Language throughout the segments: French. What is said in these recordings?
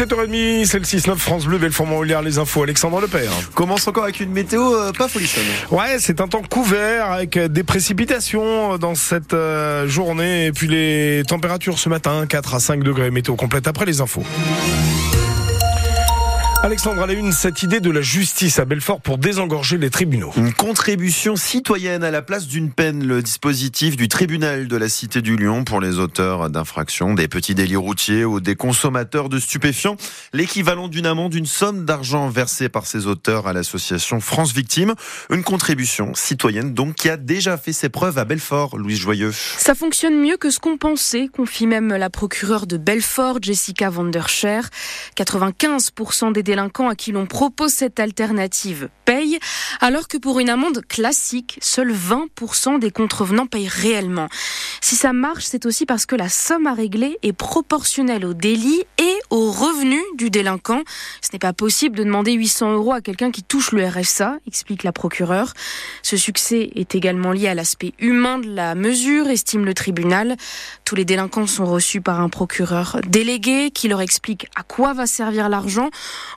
7h30, c'est le 6-9 France Bleu, Belfort Montbéliard, les infos, Alexandre Lepère. Commence encore avec une météo euh, pas folichonne. Ouais, c'est un temps couvert avec des précipitations dans cette euh, journée et puis les températures ce matin, 4 à 5 degrés, météo complète après les infos. Alexandre, elle a une cette idée de la justice à Belfort pour désengorger les tribunaux. Une contribution citoyenne à la place d'une peine, le dispositif du tribunal de la Cité du Lion pour les auteurs d'infractions, des petits délits routiers ou des consommateurs de stupéfiants. L'équivalent d'une amende, d'une somme d'argent versée par ces auteurs à l'association France Victimes. Une contribution citoyenne donc qui a déjà fait ses preuves à Belfort, Louise Joyeux. Ça fonctionne mieux que ce qu'on pensait, confie même la procureure de Belfort, Jessica Vanderscher. 95% des délinquants à qui l'on propose cette alternative payent, alors que pour une amende classique, seuls 20% des contrevenants payent réellement. Si ça marche, c'est aussi parce que la somme à régler est proportionnelle au délit et au revenu du délinquant. Ce n'est pas possible de demander 800 euros à quelqu'un qui touche le RSA, explique la procureure. Ce succès est également lié à l'aspect humain de la mesure, estime le tribunal. Tous les délinquants sont reçus par un procureur délégué qui leur explique à quoi va servir l'argent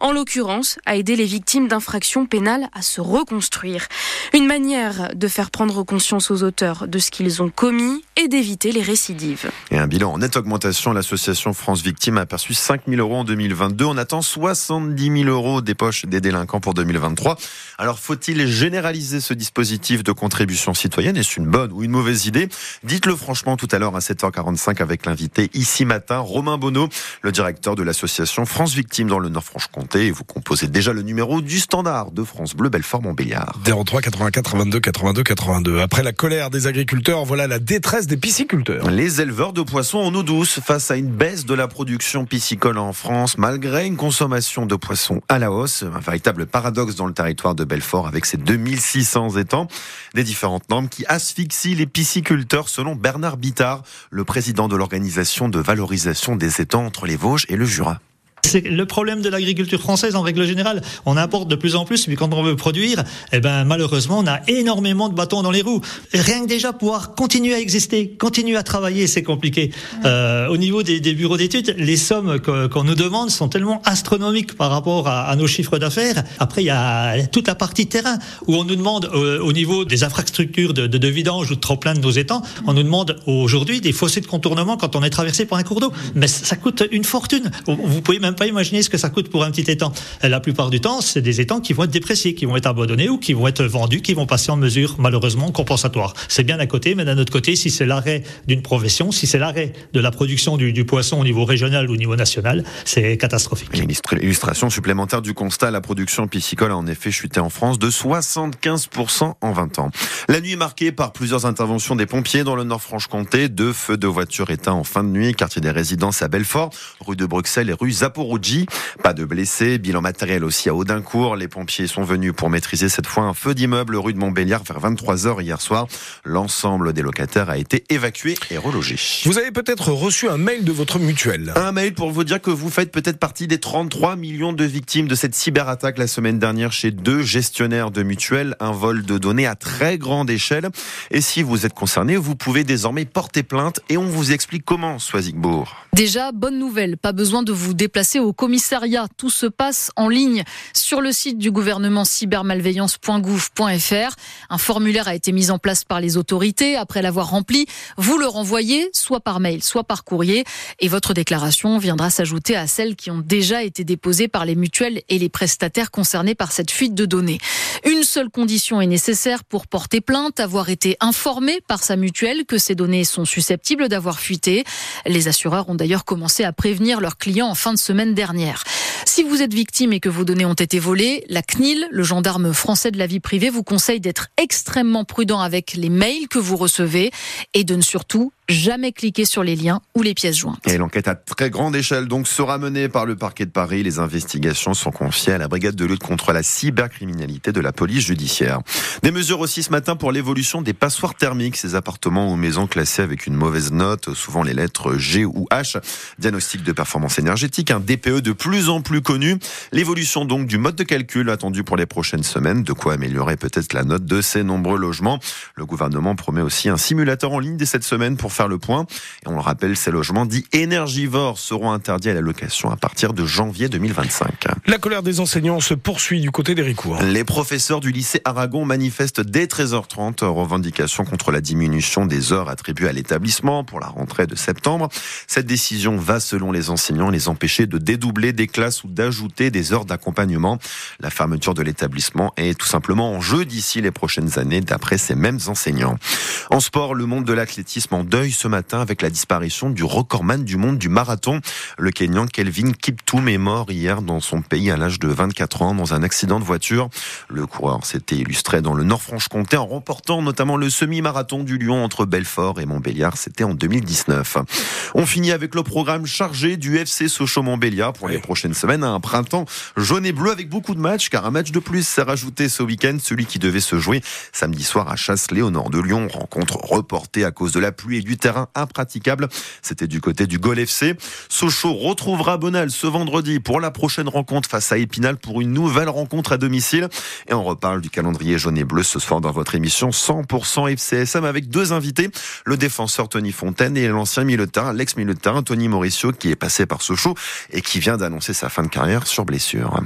en l'occurrence à aider les victimes d'infractions pénales à se reconstruire. Une manière de faire prendre conscience aux auteurs de ce qu'ils ont commis et d'éviter les récidives. Et un bilan en nette augmentation, l'association France Victimes a perçu 5 000 euros en 2022. On attend 70 000 euros des poches des délinquants pour 2023. Alors faut-il généraliser ce dispositif de contribution citoyenne? Est-ce une bonne ou une mauvaise idée? Dites-le franchement tout à l'heure à 7h45 avec l'invité ici matin, Romain Bonneau, le directeur de l'association France Victimes dans le Nord-Franche-Comté et vous composez déjà le numéro du standard de France Bleu Belfort Montbéliard. 03 84 22 82 82. Après la colère des agriculteurs, voilà la détresse des pisciculteurs. Les éleveurs de poissons en eau douce face à une baisse de la production piscicole en France malgré une consommation de poissons à la hausse, un véritable paradoxe dans le territoire de Belfort avec ses 2600 étangs, des différentes normes qui asphyxient les pisciculteurs selon Bernard Bittard, le président de l'organisation de valorisation des étangs entre les Vosges et le Jura. C'est le problème de l'agriculture française en règle générale. On importe de plus en plus, mais quand on veut produire, eh ben malheureusement, on a énormément de bâtons dans les roues. Rien que déjà pouvoir continuer à exister, continuer à travailler, c'est compliqué. Euh, au niveau des, des bureaux d'études, les sommes qu'on nous demande sont tellement astronomiques par rapport à, à nos chiffres d'affaires. Après, il y a toute la partie terrain où on nous demande euh, au niveau des infrastructures de, de, de, vidange ou de trop plein de nos étangs, on nous demande aujourd'hui des fossés de contournement quand on est traversé par un cours d'eau. Mais ça coûte une fortune. Vous pouvez même pas imaginer ce que ça coûte pour un petit étang. La plupart du temps, c'est des étangs qui vont être dépréciés, qui vont être abandonnés ou qui vont être vendus, qui vont passer en mesure malheureusement compensatoire. C'est bien d'un côté, mais d'un autre côté, si c'est l'arrêt d'une profession, si c'est l'arrêt de la production du, poisson au niveau régional ou au niveau national, c'est catastrophique. Illustration supplémentaire du constat, la production piscicole a en effet chuté en France de 75% en 20 ans. La nuit marquée par plusieurs interventions des pompiers dans le Nord-Franche-Comté, deux feux de voitures éteints en fin de nuit, quartier des résidences à Belfort, rue de Bruxelles et rue Pas de blessés, bilan matériel aussi à Audincourt. Les pompiers sont venus pour maîtriser cette fois un feu d'immeuble rue de Montbéliard vers 23h hier soir. L'ensemble des locataires a été évacué et relogé. Vous avez peut-être reçu un mail de votre mutuelle. Un mail pour vous dire que vous faites peut-être partie des 33 millions de victimes de cette cyberattaque la semaine dernière chez deux gestionnaires de mutuelles. Un vol de données à très grande échelle. Et si vous êtes concerné, vous pouvez désormais porter plainte et on vous explique comment, Soisigbourg. Déjà, bonne nouvelle, pas besoin de vous déplacer au commissariat. Tout se passe en ligne sur le site du gouvernement cybermalveillance.gouv.fr. Un formulaire a été mis en place par les autorités. Après l'avoir rempli, vous le renvoyez soit par mail, soit par courrier. Et votre déclaration viendra s'ajouter à celles qui ont déjà été déposées par les mutuelles et les prestataires concernés par cette fuite de données. Une seule condition est nécessaire pour porter plainte, avoir été informé par sa mutuelle que ces données sont susceptibles d'avoir fuité. Les assureurs ont d'ailleurs commencé à prévenir leurs clients en fin de semaine dernière. Si vous êtes victime et que vos données ont été volées, la CNIL, le gendarme français de la vie privée, vous conseille d'être extrêmement prudent avec les mails que vous recevez et de ne surtout jamais cliquer sur les liens ou les pièces jointes. Et l'enquête à très grande échelle donc sera menée par le parquet de Paris. Les investigations sont confiées à la brigade de lutte contre la cybercriminalité de la police judiciaire. Des mesures aussi ce matin pour l'évolution des passoires thermiques, ces appartements ou maisons classés avec une mauvaise note, souvent les lettres G ou H. Diagnostic de performance énergétique, un DPE de plus en plus connu. L'évolution donc du mode de calcul attendu pour les prochaines semaines, de quoi améliorer peut-être la note de ces nombreux logements. Le gouvernement promet aussi un simulateur en ligne dès cette semaine pour pour faire le point. Et on le rappelle, ces logements dits énergivores seront interdits à la location à partir de janvier 2025. La colère des enseignants se poursuit du côté des Ricours. Les professeurs du lycée Aragon manifestent dès 13h30 revendication contre la diminution des heures attribuées à l'établissement pour la rentrée de septembre. Cette décision va, selon les enseignants, les empêcher de dédoubler des classes ou d'ajouter des heures d'accompagnement. La fermeture de l'établissement est tout simplement en jeu d'ici les prochaines années, d'après ces mêmes enseignants. En sport, le monde de l'athlétisme en deuil ce matin avec la disparition du recordman du monde du marathon. Le Kenyan Kelvin Kiptoum est mort hier dans son pays à l'âge de 24 ans dans un accident de voiture. Le coureur s'était illustré dans le Nord-Franche-Comté en remportant notamment le semi-marathon du Lyon entre Belfort et Montbéliard. C'était en 2019. On finit avec le programme chargé du FC Sochaux-Montbéliard pour les prochaines semaines. Un printemps jaune et bleu avec beaucoup de matchs car un match de plus s'est rajouté ce week-end, celui qui devait se jouer samedi soir à Chasse-Léonard nord de Lyon. Rencontre reportée à cause de la pluie et du terrain impraticable. C'était du côté du Gol FC. Sochaux retrouvera Bonal ce vendredi pour la prochaine rencontre face à Épinal pour une nouvelle rencontre à domicile. Et on reparle du calendrier jaune et bleu ce soir dans votre émission 100% FCSM avec deux invités. Le défenseur Tony Fontaine et l'ancien milieu l'ex-milieu Tony Mauricio qui est passé par Sochaux et qui vient d'annoncer sa fin de carrière sur blessure.